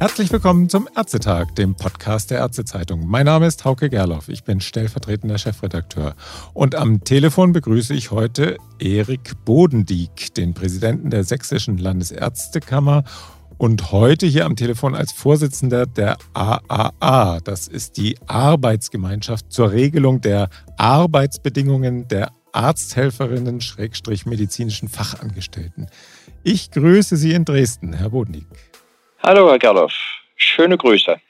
Herzlich willkommen zum Ärztetag, dem Podcast der Ärztezeitung. Mein Name ist Hauke Gerloff, ich bin stellvertretender Chefredakteur. Und am Telefon begrüße ich heute Erik Bodendieck, den Präsidenten der Sächsischen Landesärztekammer und heute hier am Telefon als Vorsitzender der AAA. Das ist die Arbeitsgemeinschaft zur Regelung der Arbeitsbedingungen der Arzthelferinnen, Schrägstrich medizinischen Fachangestellten. Ich grüße Sie in Dresden, Herr Bodendieck. Hallo, Herr Gerloff. Schöne Grüße.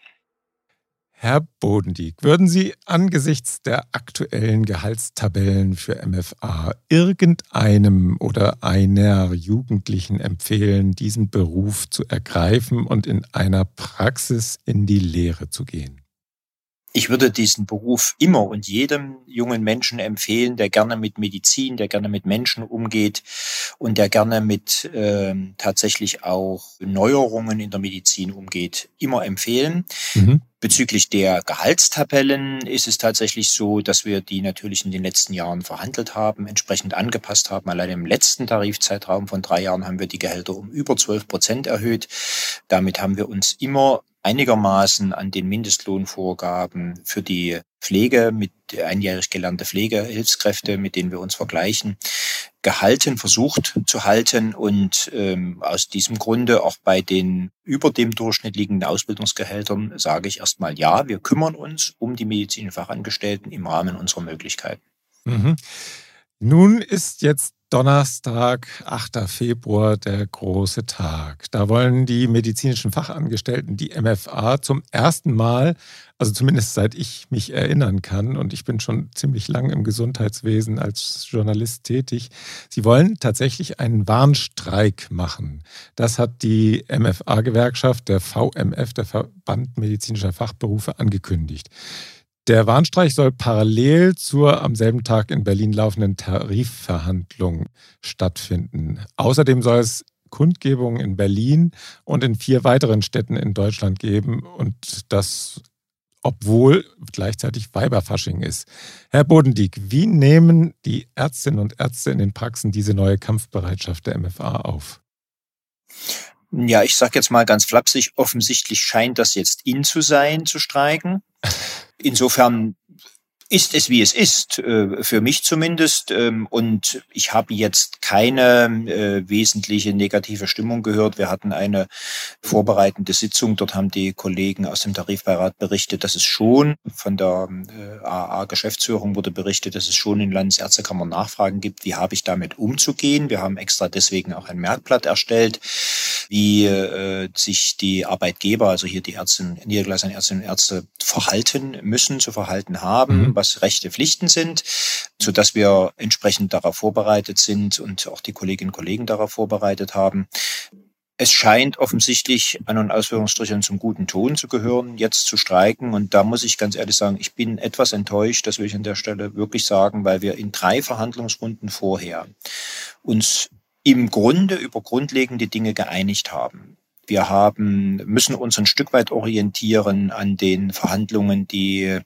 Herr Bodendieck, würden Sie angesichts der aktuellen Gehaltstabellen für MFA irgendeinem oder einer Jugendlichen empfehlen, diesen Beruf zu ergreifen und in einer Praxis in die Lehre zu gehen? Ich würde diesen Beruf immer und jedem jungen Menschen empfehlen, der gerne mit Medizin, der gerne mit Menschen umgeht und der gerne mit äh, tatsächlich auch Neuerungen in der Medizin umgeht, immer empfehlen. Mhm. Bezüglich der Gehaltstabellen ist es tatsächlich so, dass wir die natürlich in den letzten Jahren verhandelt haben, entsprechend angepasst haben. Allein im letzten Tarifzeitraum von drei Jahren haben wir die Gehälter um über 12 Prozent erhöht. Damit haben wir uns immer einigermaßen an den Mindestlohnvorgaben für die Pflege mit einjährig gelernte Pflegehilfskräfte, mit denen wir uns vergleichen, gehalten, versucht zu halten und ähm, aus diesem Grunde auch bei den über dem Durchschnitt liegenden Ausbildungsgehältern sage ich erstmal ja, wir kümmern uns um die medizinischen Fachangestellten im Rahmen unserer Möglichkeiten. Mhm. Nun ist jetzt Donnerstag, 8. Februar, der große Tag. Da wollen die medizinischen Fachangestellten, die MFA, zum ersten Mal, also zumindest seit ich mich erinnern kann, und ich bin schon ziemlich lang im Gesundheitswesen als Journalist tätig, sie wollen tatsächlich einen Warnstreik machen. Das hat die MFA-Gewerkschaft, der VMF, der Verband medizinischer Fachberufe, angekündigt. Der Warnstreich soll parallel zur am selben Tag in Berlin laufenden Tarifverhandlung stattfinden. Außerdem soll es Kundgebungen in Berlin und in vier weiteren Städten in Deutschland geben und das obwohl gleichzeitig Weiberfasching ist. Herr Bodendieck, wie nehmen die Ärztinnen und Ärzte in den Praxen diese neue Kampfbereitschaft der MFA auf? Ja, ich sage jetzt mal ganz flapsig, offensichtlich scheint das jetzt in zu sein, zu streiken. Insofern ist es, wie es ist, äh, für mich zumindest. Ähm, und ich habe jetzt keine äh, wesentliche negative Stimmung gehört. Wir hatten eine vorbereitende Sitzung. Dort haben die Kollegen aus dem Tarifbeirat berichtet, dass es schon von der AA-Geschäftsführung äh, wurde berichtet, dass es schon in Landesärztekammern Nachfragen gibt. Wie habe ich damit umzugehen? Wir haben extra deswegen auch ein Merkblatt erstellt, wie sich die Arbeitgeber, also hier die Ärztinnen, niedergelassenen Ärztinnen und Ärzte verhalten müssen, zu verhalten haben. Mhm was Rechte, Pflichten sind, so dass wir entsprechend darauf vorbereitet sind und auch die Kolleginnen und Kollegen darauf vorbereitet haben. Es scheint offensichtlich an und Ausführungsstrichen zum guten Ton zu gehören, jetzt zu streiken. Und da muss ich ganz ehrlich sagen, ich bin etwas enttäuscht, das will ich an der Stelle wirklich sagen, weil wir in drei Verhandlungsrunden vorher uns im Grunde über grundlegende Dinge geeinigt haben. Wir haben, müssen uns ein Stück weit orientieren an den Verhandlungen, die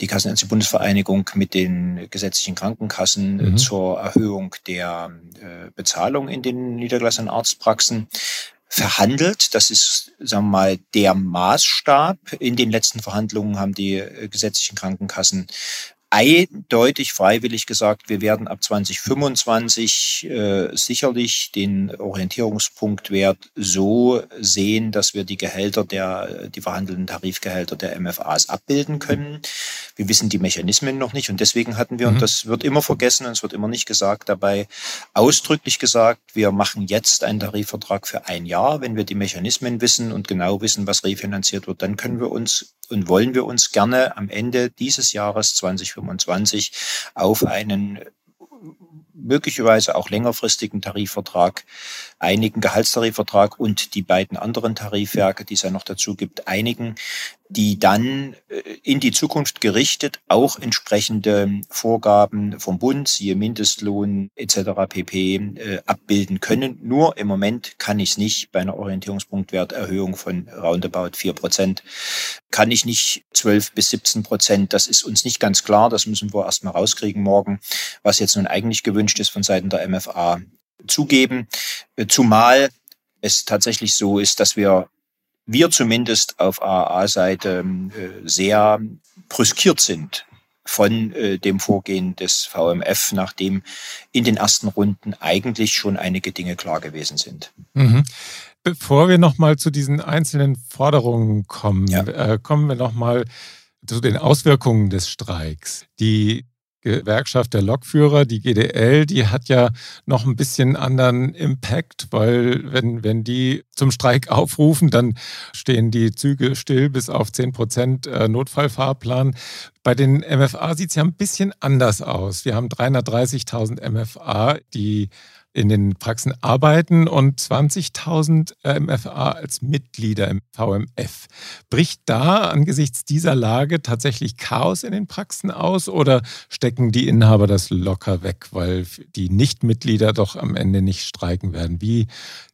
die Kassenärztliche Bundesvereinigung mit den gesetzlichen Krankenkassen mhm. zur Erhöhung der äh, Bezahlung in den niedergelassenen Arztpraxen verhandelt. Das ist, sagen wir mal, der Maßstab. In den letzten Verhandlungen haben die äh, gesetzlichen Krankenkassen eindeutig freiwillig gesagt, wir werden ab 2025 äh, sicherlich den Orientierungspunktwert so sehen, dass wir die Gehälter der, die verhandelten Tarifgehälter der MFAs abbilden können. Wir wissen die Mechanismen noch nicht und deswegen hatten wir, mhm. und das wird immer vergessen und es wird immer nicht gesagt, dabei ausdrücklich gesagt, wir machen jetzt einen Tarifvertrag für ein Jahr. Wenn wir die Mechanismen wissen und genau wissen, was refinanziert wird, dann können wir uns und wollen wir uns gerne am Ende dieses Jahres 2025 auf einen möglicherweise auch längerfristigen Tarifvertrag, einigen Gehaltstarifvertrag und die beiden anderen Tarifwerke, die es ja noch dazu gibt, einigen, die dann äh, in die Zukunft gerichtet auch entsprechende Vorgaben vom Bund, siehe Mindestlohn etc. pp. Äh, abbilden können. Nur im Moment kann ich es nicht bei einer Orientierungspunktwerterhöhung von roundabout vier Prozent, kann ich nicht 12 bis 17 Prozent. Das ist uns nicht ganz klar. Das müssen wir erstmal rauskriegen morgen. Was jetzt nun eigentlich gewünscht ist von Seiten der MFA, zugeben, zumal es tatsächlich so ist, dass wir wir zumindest auf AAA-Seite äh, sehr brüskiert sind von äh, dem Vorgehen des VMF, nachdem in den ersten Runden eigentlich schon einige Dinge klar gewesen sind. Mhm. Bevor wir nochmal zu diesen einzelnen Forderungen kommen, ja. äh, kommen wir nochmal zu den Auswirkungen des Streiks. Die Gewerkschaft der Lokführer, die GDL, die hat ja noch ein bisschen anderen Impact, weil wenn, wenn die zum Streik aufrufen, dann stehen die Züge still bis auf 10 Prozent äh, Notfallfahrplan. Bei den MFA sieht es ja ein bisschen anders aus. Wir haben 330.000 MFA, die in den Praxen arbeiten und 20.000 MFA als Mitglieder im VMF. Bricht da angesichts dieser Lage tatsächlich Chaos in den Praxen aus oder stecken die Inhaber das locker weg, weil die Nichtmitglieder doch am Ende nicht streiken werden? Wie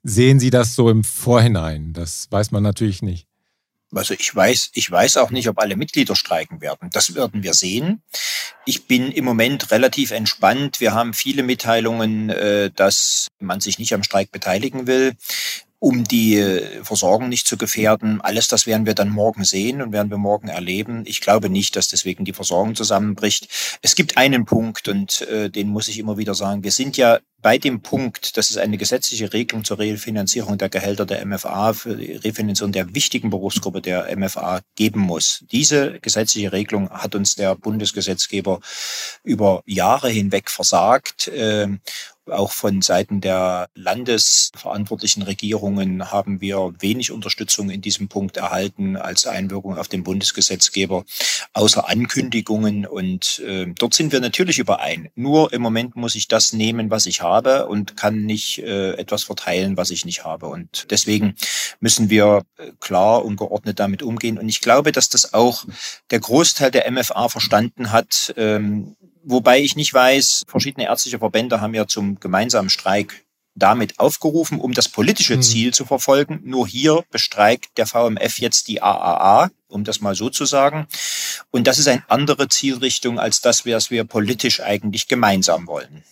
sehen Sie das so im Vorhinein? Das weiß man natürlich nicht. Also ich weiß, ich weiß auch nicht, ob alle Mitglieder streiken werden. Das werden wir sehen. Ich bin im Moment relativ entspannt. Wir haben viele Mitteilungen, äh, dass man sich nicht am Streik beteiligen will um die äh, Versorgung nicht zu gefährden. Alles das werden wir dann morgen sehen und werden wir morgen erleben. Ich glaube nicht, dass deswegen die Versorgung zusammenbricht. Es gibt einen Punkt und äh, den muss ich immer wieder sagen. Wir sind ja bei dem Punkt, dass es eine gesetzliche Regelung zur Refinanzierung der Gehälter der MFA für die Refinanzierung der wichtigen Berufsgruppe der MFA geben muss. Diese gesetzliche Regelung hat uns der Bundesgesetzgeber über Jahre hinweg versagt. Ähm, auch von Seiten der landesverantwortlichen Regierungen haben wir wenig Unterstützung in diesem Punkt erhalten als Einwirkung auf den Bundesgesetzgeber, außer Ankündigungen. Und äh, dort sind wir natürlich überein. Nur im Moment muss ich das nehmen, was ich habe und kann nicht äh, etwas verteilen, was ich nicht habe. Und deswegen müssen wir äh, klar und geordnet damit umgehen. Und ich glaube, dass das auch der Großteil der MFA verstanden hat. Ähm, Wobei ich nicht weiß, verschiedene ärztliche Verbände haben ja zum gemeinsamen Streik damit aufgerufen, um das politische hm. Ziel zu verfolgen. Nur hier bestreikt der VMF jetzt die AAA, um das mal so zu sagen. Und das ist eine andere Zielrichtung als das, was wir politisch eigentlich gemeinsam wollen.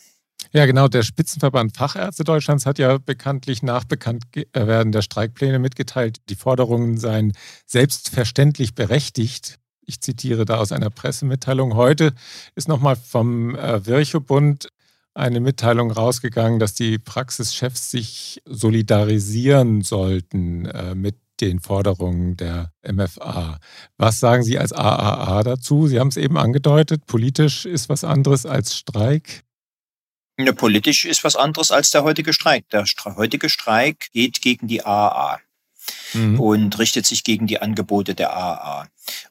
Ja, genau. Der Spitzenverband Fachärzte Deutschlands hat ja bekanntlich nach Bekanntwerden der Streikpläne mitgeteilt, die Forderungen seien selbstverständlich berechtigt. Ich zitiere da aus einer Pressemitteilung. Heute ist nochmal vom äh, Virchow-Bund eine Mitteilung rausgegangen, dass die Praxischefs sich solidarisieren sollten äh, mit den Forderungen der MFA. Was sagen Sie als AAA dazu? Sie haben es eben angedeutet, politisch ist was anderes als Streik. Ja, politisch ist was anderes als der heutige Streik. Der heutige Streik geht gegen die AAA mhm. und richtet sich gegen die Angebote der AAA.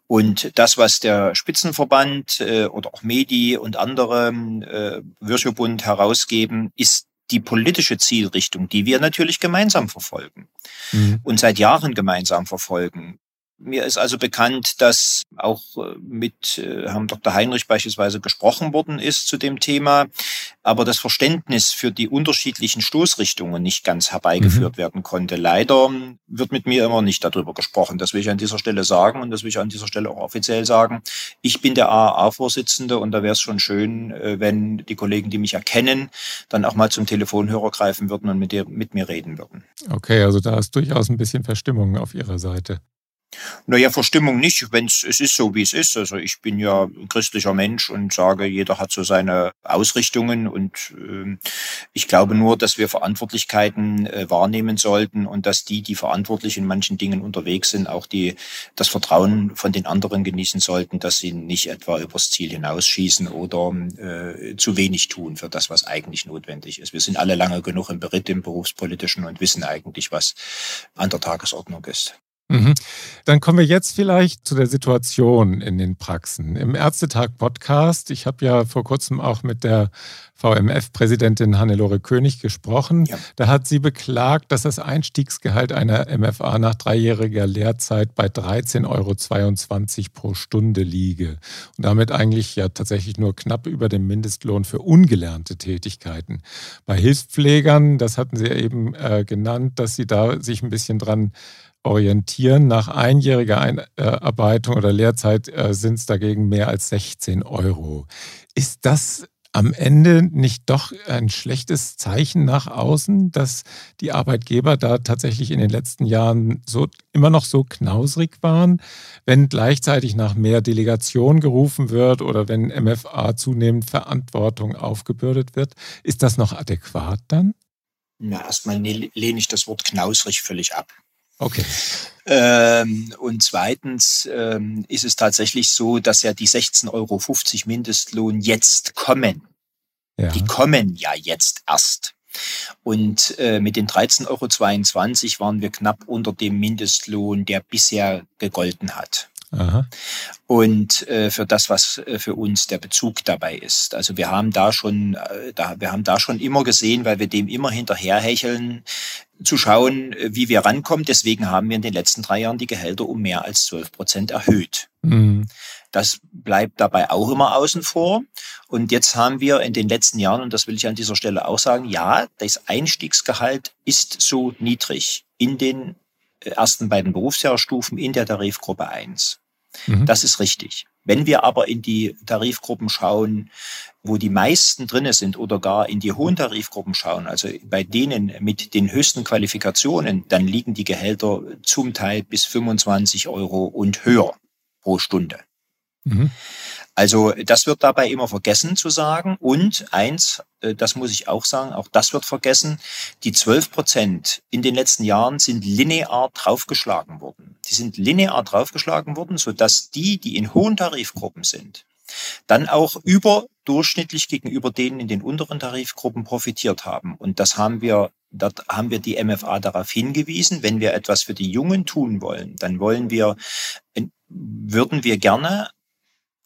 Und das, was der Spitzenverband äh, oder auch Medi und andere äh, Virchow-Bund herausgeben, ist die politische Zielrichtung, die wir natürlich gemeinsam verfolgen mhm. und seit Jahren gemeinsam verfolgen. Mir ist also bekannt, dass auch äh, mit äh, Herrn Dr. Heinrich beispielsweise gesprochen worden ist zu dem Thema, aber das Verständnis für die unterschiedlichen Stoßrichtungen nicht ganz herbeigeführt mhm. werden konnte. Leider wird mit mir immer nicht darüber gesprochen. Das will ich an dieser Stelle sagen und das will ich an dieser Stelle auch offiziell sagen. Ich bin der AAA-Vorsitzende und da wäre es schon schön, äh, wenn die Kollegen, die mich erkennen, dann auch mal zum Telefonhörer greifen würden und mit, dir, mit mir reden würden. Okay, also da ist durchaus ein bisschen Verstimmung auf Ihrer Seite. Naja, Verstimmung nicht, wenn es ist so, wie es ist. Also ich bin ja ein christlicher Mensch und sage, jeder hat so seine Ausrichtungen und äh, ich glaube nur, dass wir Verantwortlichkeiten äh, wahrnehmen sollten und dass die, die verantwortlich in manchen Dingen unterwegs sind, auch die das Vertrauen von den anderen genießen sollten, dass sie nicht etwa übers Ziel hinausschießen oder äh, zu wenig tun für das, was eigentlich notwendig ist. Wir sind alle lange genug im Beritt im berufspolitischen und wissen eigentlich, was an der Tagesordnung ist. Mhm. Dann kommen wir jetzt vielleicht zu der Situation in den Praxen. Im Ärztetag-Podcast, ich habe ja vor kurzem auch mit der VMF-Präsidentin Hannelore König gesprochen. Ja. Da hat sie beklagt, dass das Einstiegsgehalt einer MFA nach dreijähriger Lehrzeit bei 13,22 Euro pro Stunde liege. Und damit eigentlich ja tatsächlich nur knapp über dem Mindestlohn für ungelernte Tätigkeiten. Bei Hilfspflegern, das hatten Sie ja eben äh, genannt, dass Sie da sich ein bisschen dran orientieren. Nach einjähriger Einarbeitung oder Lehrzeit äh, sind es dagegen mehr als 16 Euro. Ist das am Ende nicht doch ein schlechtes Zeichen nach außen, dass die Arbeitgeber da tatsächlich in den letzten Jahren so immer noch so knausrig waren, wenn gleichzeitig nach mehr Delegation gerufen wird oder wenn MFA zunehmend Verantwortung aufgebürdet wird? Ist das noch adäquat dann? Na, erstmal ne-, lehne ich das Wort knausrig völlig ab. Okay. Ähm, und zweitens ähm, ist es tatsächlich so, dass ja die 16,50 Euro Mindestlohn jetzt kommen. Ja. Die kommen ja jetzt erst. Und äh, mit den 13,22 Euro waren wir knapp unter dem Mindestlohn, der bisher gegolten hat. Aha. Und äh, für das, was äh, für uns der Bezug dabei ist. Also wir haben da schon, äh, da, wir haben da schon immer gesehen, weil wir dem immer hinterherhecheln, zu schauen, äh, wie wir rankommen. Deswegen haben wir in den letzten drei Jahren die Gehälter um mehr als 12 Prozent erhöht. Mhm. Das bleibt dabei auch immer außen vor. Und jetzt haben wir in den letzten Jahren, und das will ich an dieser Stelle auch sagen, ja, das Einstiegsgehalt ist so niedrig in den ersten beiden Berufsjahrstufen in der Tarifgruppe 1. Mhm. Das ist richtig. Wenn wir aber in die Tarifgruppen schauen, wo die meisten drinne sind oder gar in die hohen Tarifgruppen schauen, also bei denen mit den höchsten Qualifikationen, dann liegen die Gehälter zum Teil bis 25 Euro und höher pro Stunde. Mhm. Also das wird dabei immer vergessen zu sagen. Und eins, äh, das muss ich auch sagen, auch das wird vergessen, die 12 Prozent in den letzten Jahren sind linear draufgeschlagen worden. Die sind linear draufgeschlagen worden, sodass die, die in hohen Tarifgruppen sind, dann auch überdurchschnittlich gegenüber denen in den unteren Tarifgruppen profitiert haben. Und das haben wir, dort haben wir die MFA darauf hingewiesen, wenn wir etwas für die Jungen tun wollen, dann wollen wir, würden wir gerne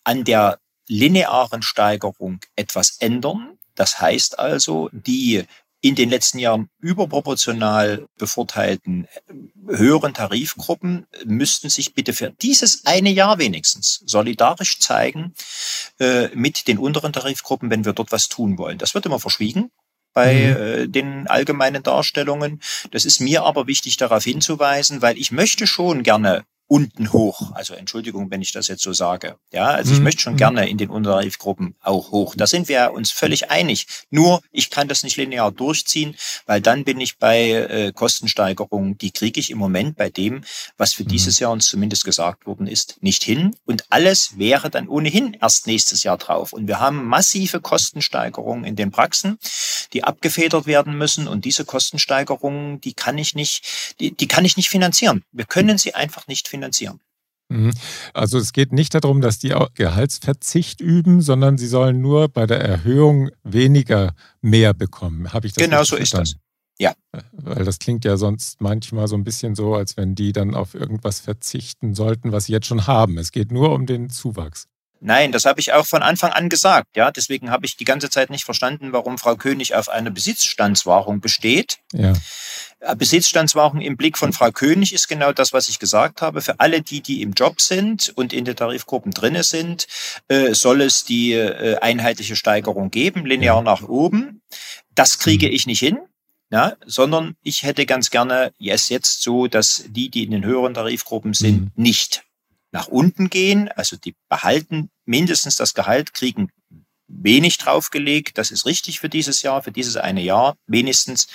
an der linearen Steigerung etwas ändern. Das heißt also, die in den letzten Jahren überproportional bevorteilten äh, höheren Tarifgruppen müssten sich bitte für dieses eine Jahr wenigstens solidarisch zeigen äh, mit den unteren Tarifgruppen, wenn wir dort was tun wollen. Das wird immer verschwiegen bei mhm. äh, den allgemeinen Darstellungen. Das ist mir aber wichtig darauf hinzuweisen, weil ich möchte schon gerne unten hoch. Also Entschuldigung, wenn ich das jetzt so sage. Ja, also ich mhm. möchte schon mhm. gerne in den Untertarifgruppen auch hoch. Da sind wir uns völlig einig. Nur ich kann das nicht linear durchziehen, weil dann bin ich bei äh, Kostensteigerungen, die kriege ich im Moment bei dem, was für mhm. dieses Jahr uns zumindest gesagt worden ist, nicht hin. Und alles wäre dann ohnehin erst nächstes Jahr drauf. Und wir haben massive Kostensteigerungen in den Praxen, die abgefedert werden müssen. Und diese Kostensteigerungen, die kann ich nicht, die, die kann ich nicht finanzieren. Wir können sie einfach nicht finanzieren finanzieren. Mhm. Also es geht nicht darum, dass die Gehaltsverzicht üben, sondern sie sollen nur bei der Erhöhung weniger mehr bekommen. Habe ich das Genau so verstanden? ist das. Ja. Weil das klingt ja sonst manchmal so ein bisschen so, als wenn die dann auf irgendwas verzichten sollten, was sie jetzt schon haben. Es geht nur um den Zuwachs. Nein, das habe ich auch von Anfang an gesagt. Ja, deswegen habe ich die ganze Zeit nicht verstanden, warum Frau König auf eine Besitzstandswahrung besteht. Ja. Äh, Besitzstandswahrung im Blick von Frau König ist genau das, was ich gesagt habe. Für alle die, die im Job sind und in den Tarifgruppen drinne sind, äh, soll es die äh, einheitliche Steigerung geben, linear nach oben. Das kriege mhm. ich nicht hin. Ja, sondern ich hätte ganz gerne es jetzt so, dass die, die in den höheren Tarifgruppen sind, mhm. nicht nach unten gehen. Also die behalten mindestens das Gehalt, kriegen wenig draufgelegt. Das ist richtig für dieses Jahr, für dieses eine Jahr wenigstens.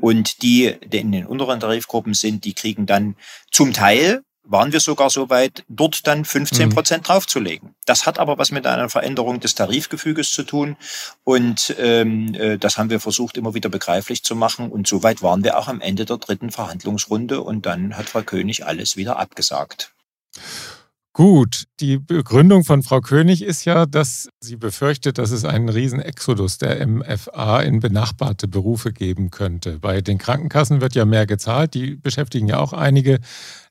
Und die, die in den unteren Tarifgruppen sind, die kriegen dann zum Teil waren wir sogar so weit, dort dann 15 mhm. Prozent draufzulegen. Das hat aber was mit einer Veränderung des Tarifgefüges zu tun. Und ähm, äh, das haben wir versucht, immer wieder begreiflich zu machen. Und so weit waren wir auch am Ende der dritten Verhandlungsrunde. Und dann hat Frau König alles wieder abgesagt. Gut, die Begründung von Frau König ist ja, dass sie befürchtet, dass es einen riesen Exodus der MFA in benachbarte Berufe geben könnte. Bei den Krankenkassen wird ja mehr gezahlt, die beschäftigen ja auch einige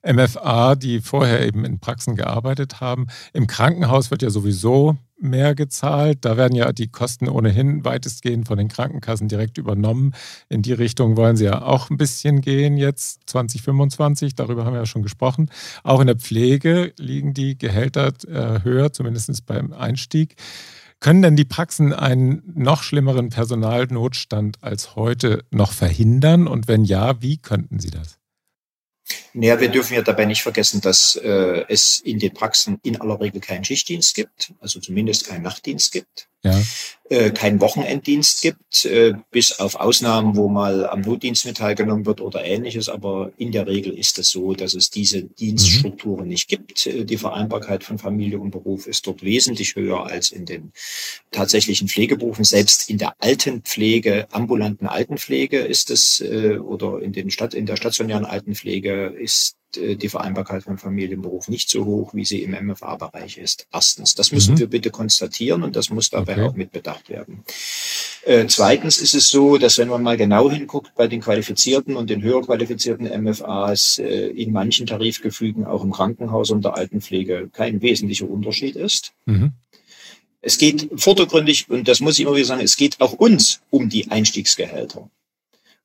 MFA, die vorher eben in Praxen gearbeitet haben. Im Krankenhaus wird ja sowieso mehr gezahlt. Da werden ja die Kosten ohnehin weitestgehend von den Krankenkassen direkt übernommen. In die Richtung wollen sie ja auch ein bisschen gehen jetzt 2025. Darüber haben wir ja schon gesprochen. Auch in der Pflege liegen die Gehälter äh, höher, zumindest beim Einstieg. Können denn die Praxen einen noch schlimmeren Personalnotstand als heute noch verhindern? Und wenn ja, wie könnten sie das? Naja, wir dürfen ja dabei nicht vergessen, dass äh, es in den Praxen in aller Regel keinen Schichtdienst gibt, also zumindest keinen Nachtdienst gibt. Ja. äh, keinen Wochenenddienst gibt, äh, bis auf Ausnahmen, wo mal am Notdienst mit teilgenommen wird oder ähnliches. Aber in der Regel ist es so, dass es diese Dienststrukturen mhm. nicht gibt. Äh, die Vereinbarkeit von Familie und Beruf ist dort wesentlich höher als in den tatsächlichen Pflegeberufen. Selbst in der Altenpflege, ambulanten Altenpflege ist es, äh, oder in, den Stadt, in der stationären Altenpflege ist die Vereinbarkeit von Familie und Beruf nicht so hoch, wie sie im MFA-Bereich ist. Erstens, das müssen mhm. wir bitte konstatieren und das muss dabei okay. auch mit bedacht werden. Äh, zweitens ist es so, dass wenn man mal genau hinguckt bei den qualifizierten und den höher qualifizierten MFAs äh, in manchen Tarifgefügen auch im Krankenhaus und der Altenpflege kein wesentlicher Unterschied ist. Mhm. Es geht vordergründig, und das muss ich immer wieder sagen, es geht auch uns um die Einstiegsgehälter.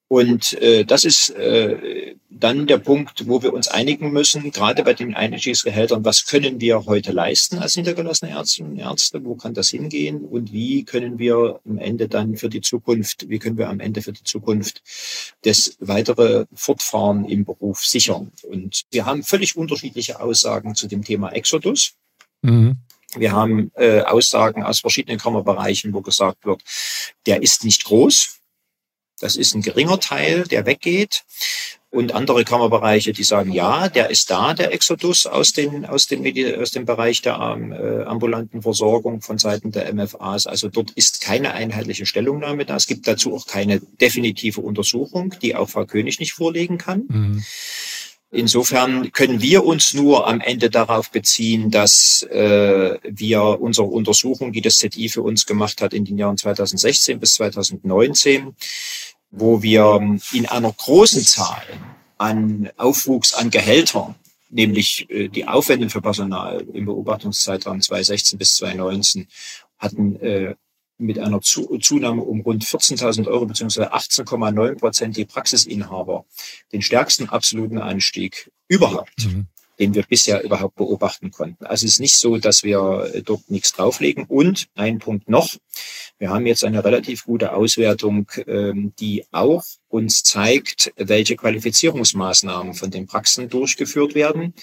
Und äh, das ist äh, dann der Punkt, wo wir uns einigen müssen, gerade bei den Einstiegsgehältern, was können wir heute leisten als niedergelassene Ärzte und Ärzte, wo kann das hingehen und wie können wir am Ende dann für die Zukunft, wie können wir am Ende für die Zukunft das weitere Fortfahren im Beruf sichern. Und wir haben völlig unterschiedliche Aussagen zu dem Thema Exodus. Mhm. Wir haben äh, Aussagen aus verschiedenen Kammerbereichen, wo gesagt wird, der ist nicht groß, das ist ein geringer Teil, der weggeht. Und andere Kammerbereiche, die sagen, ja, der ist da, der Exodus aus, den, aus, dem, aus dem Bereich der äh, ambulanten Versorgung von Seiten der MFAs. Also dort ist keine einheitliche Stellungnahme da. Es gibt dazu auch keine definitive Untersuchung, die auch Frau König nicht vorlegen kann. Mhm. Insofern können wir uns nur am Ende darauf beziehen, dass äh, wir unsere Untersuchung, die das ZI für uns gemacht hat in den Jahren 2016 bis 2019, wo wir in einer großen Zahl an Aufwuchs an Gehältern, nämlich äh, die Aufwände für Personal im Beobachtungszeitraum 2016 bis 2019, hatten äh, mit einer Zunahme um rund 14.000 Euro beziehungsweise 18,9 Prozent die Praxisinhaber den stärksten absoluten Anstieg überhaupt. Mhm den wir bisher überhaupt beobachten konnten. Also es ist nicht so, dass wir dort nichts drauflegen. Und ein Punkt noch, wir haben jetzt eine relativ gute Auswertung, ähm, die auch uns zeigt, welche Qualifizierungsmaßnahmen von den Praxen durchgeführt werden.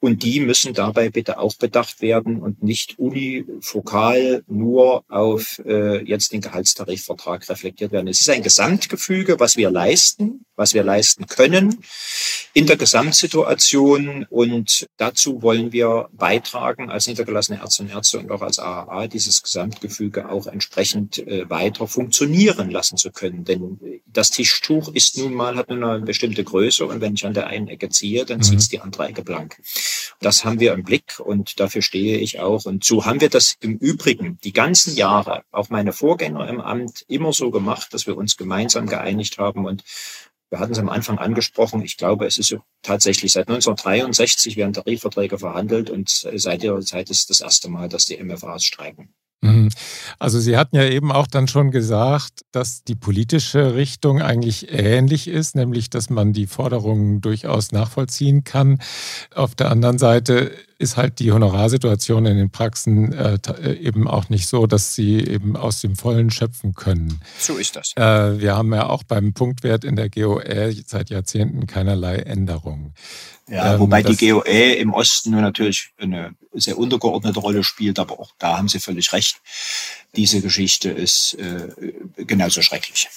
Und die müssen dabei bitte auch bedacht werden und nicht unifokal nur auf äh, jetzt den Gehaltstarifvertrag reflektiert werden. Es ist ein Gesamtgefüge, was wir leisten, was wir leisten können in der Gesamtsituation. Und dazu wollen wir beitragen als niedergelassene Ärzte und Ärzte und auch als AAA, dieses Gesamtgefüge auch entsprechend äh, weiter funktionieren lassen zu können. Denn das Tischtuch ist nun mal, hat nun mal eine bestimmte Größe und wenn ich an der einen Ecke ziehe, dann mhm. zieht es die andere Ecke blank. Das haben wir im Blick und dafür stehe ich auch. Und so haben wir das im Übrigen die ganzen Jahre, auch meine Vorgänger im Amt, immer so gemacht, dass wir uns gemeinsam geeinigt haben und wir hatten es am Anfang angesprochen. Ich glaube, es ist tatsächlich seit 1963 werden Tarifverträge verhandelt und seit ihrer Zeit ist das erste Mal, dass die MFAs streiken. Mhm. Also Sie hatten ja eben auch dann schon gesagt, dass die politische Richtung eigentlich ähnlich ist, nämlich dass man die Forderungen durchaus nachvollziehen kann. Auf der anderen Seite ist halt die Honorarsituation in den Praxen äh, äh, eben auch nicht so, dass sie eben aus dem Vollen schöpfen können. So ist das. Äh, wir haben ja auch beim Punktwert in der GOE seit Jahrzehnten keinerlei Änderungen. Ja, ähm, wobei die GOE im Osten nur natürlich eine sehr untergeordnete Rolle spielt, aber auch da haben Sie völlig recht. Diese Geschichte ist äh, genauso schrecklich.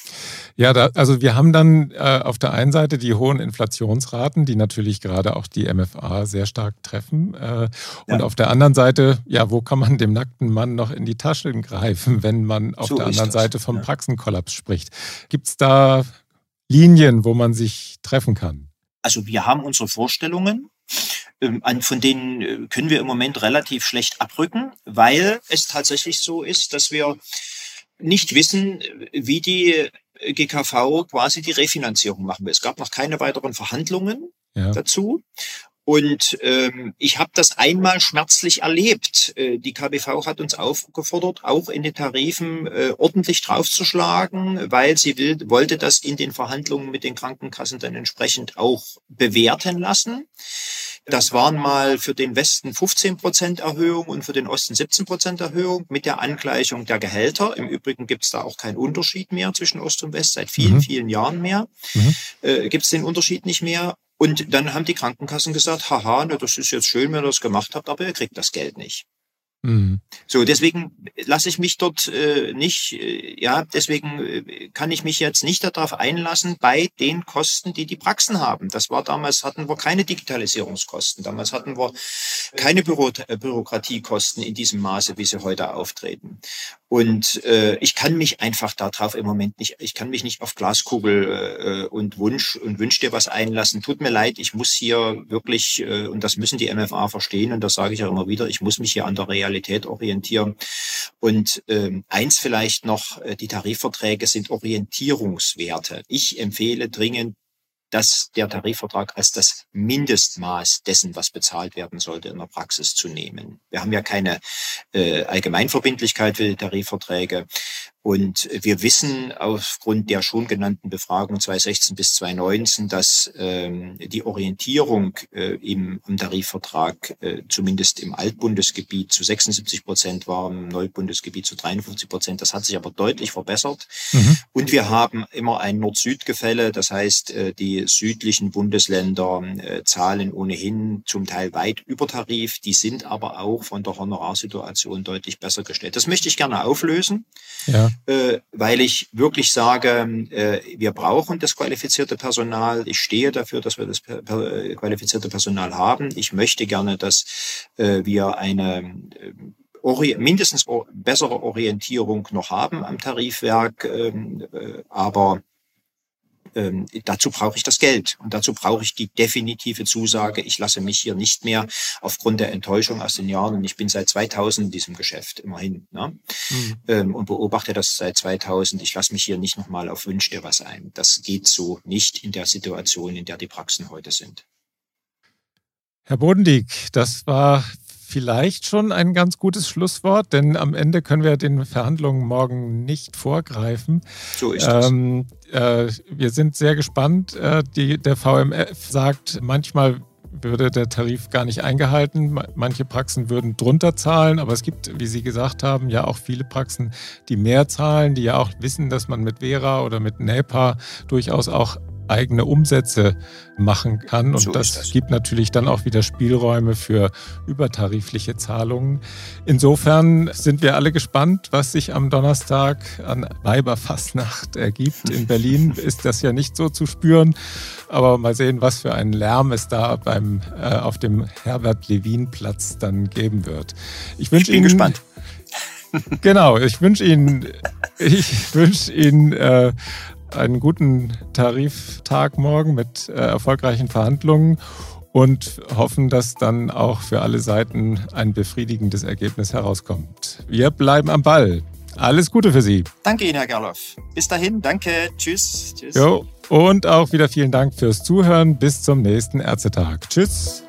Ja, da, also wir haben dann äh, auf der einen Seite die hohen Inflationsraten, die natürlich gerade auch die MFA sehr stark treffen. Äh, und ja. auf der anderen Seite, ja, wo kann man dem nackten Mann noch in die Taschen greifen, wenn man auf so der anderen das. Seite vom ja. Praxenkollaps spricht? Gibt es da Linien, wo man sich treffen kann? Also wir haben unsere Vorstellungen, ähm, von denen äh, können wir im Moment relativ schlecht abrücken, weil es tatsächlich so ist, dass wir nicht wissen, wie die GKV quasi die Refinanzierung machen will. Es gab noch keine weiteren Verhandlungen ja. dazu. Und ähm, ich habe das einmal schmerzlich erlebt. Äh, die KBV hat uns aufgefordert, auch in den Tarifen äh, ordentlich draufzuschlagen, weil sie will, wollte das in den Verhandlungen mit den Krankenkassen dann entsprechend auch bewerten lassen. Das waren mal für den Westen 15 Prozent Erhöhung und für den Osten 17 Prozent Erhöhung mit der Angleichung der Gehälter. Im Übrigen gibt es da auch keinen Unterschied mehr zwischen Ost und West, seit vielen, mhm. vielen Jahren mehr. Mhm. Äh, gibt es den Unterschied nicht mehr. Und dann haben die Krankenkassen gesagt, haha, ne, das ist jetzt schön, wenn ihr das gemacht habt, aber ihr kriegt das Geld nicht. Mhm. So, deswegen lasse ich mich dort äh, nicht, äh, ja, deswegen äh, kann ich mich jetzt nicht darauf einlassen bei den Kosten, die die Praxen haben. Das war damals, hatten wir keine Digitalisierungskosten. Damals hatten wir keine Büro äh, Bürokratiekosten in diesem Maße, wie sie heute auftreten. Und äh, ich kann mich einfach darauf im Moment nicht, ich kann mich nicht auf Glaskugel äh, und Wunsch und Wünsch dir was einlassen. Tut mir leid, ich muss hier wirklich, äh, und das müssen die MFA verstehen, und das sage ich auch immer wieder, ich muss mich hier an der Realität orientieren. Und ähm, eins vielleicht noch, äh, die Tarifverträge sind Orientierungswerte. Ich empfehle dringend, dass der Tarifvertrag als das Mindestmaß dessen, was bezahlt werden sollte, in der Praxis zu nehmen. Wir haben ja keine äh, Allgemeinverbindlichkeit für die Tarifverträge. Und wir wissen aufgrund der schon genannten Befragung 2016 bis 2019, dass ähm, die Orientierung äh, im, im Tarifvertrag äh, zumindest im Altbundesgebiet zu 76 Prozent war, im Neubundesgebiet zu 53 Prozent. Das hat sich aber deutlich verbessert. Mhm. Und wir haben immer ein Nord-Süd-Gefälle. Das heißt, äh, die südlichen Bundesländer äh, zahlen ohnehin zum Teil weit über Tarif. Die sind aber auch von der Honorarsituation deutlich besser gestellt. Das möchte ich gerne auflösen. Ja äh, weil ich wirklich sage, äh, wir brauchen das qualifizierte Personal. Ich stehe dafür, dass wir das per qualifizierte Personal haben. Ich möchte gerne, dass äh, wir eine äh, mindestens bessere Orientierung noch haben am Tarifwerk, ähm, äh, aber ähm, dazu brauche ich das Geld und dazu brauche ich die definitive Zusage, ich lasse mich hier nicht mehr aufgrund der Enttäuschung aus den Jahren, und ich bin seit 2000 in diesem Geschäft immerhin ne? Mhm. Ähm, und beobachte das seit 2000, ich lasse mich hier nicht nochmal auf Wünsch dir was ein. Das geht so nicht in der Situation, in der die Praxen heute sind. Herr Bodendieck, das war vielleicht schon ein ganz gutes Schlusswort, denn am Ende können wir den Verhandlungen morgen nicht vorgreifen. So ist es. Ähm, äh, wir sind sehr gespannt. Äh, die, der VMF sagt, manchmal würde der Tarif gar nicht eingehalten. Manche Praxen würden drunter zahlen, aber es gibt, wie Sie gesagt haben, ja auch viele Praxen, die mehr zahlen, die ja auch wissen, dass man mit Vera oder mit NEPA durchaus auch eigene Umsätze machen kann. Und so das, das, gibt natürlich dann auch wieder Spielräume für übertarifliche Zahlungen. Insofern sind wir alle gespannt, was sich am Donnerstag an Weiberfastnacht ergibt. In Berlin ist das ja nicht so zu spüren. Aber mal sehen, was für einen Lärm es da beim, äh, auf dem Herbert-Levin-Platz dann geben wird. Ich, ich bin Ihnen, gespannt. Genau, ich wünsche Ihnen, ich wünsche Ihnen äh, einen guten Tariftag morgen mit äh, erfolgreichen Verhandlungen und hoffen, dass dann auch für alle Seiten ein befriedigendes Ergebnis herauskommt. Wir bleiben am Ball. Alles Gute für Sie. Danke Ihnen, Herr Gerloff. Bis dahin, danke. Tschüss. Tschüss. Jo. Und auch wieder vielen Dank fürs Zuhören. Bis zum nächsten Ärztetag. Tschüss.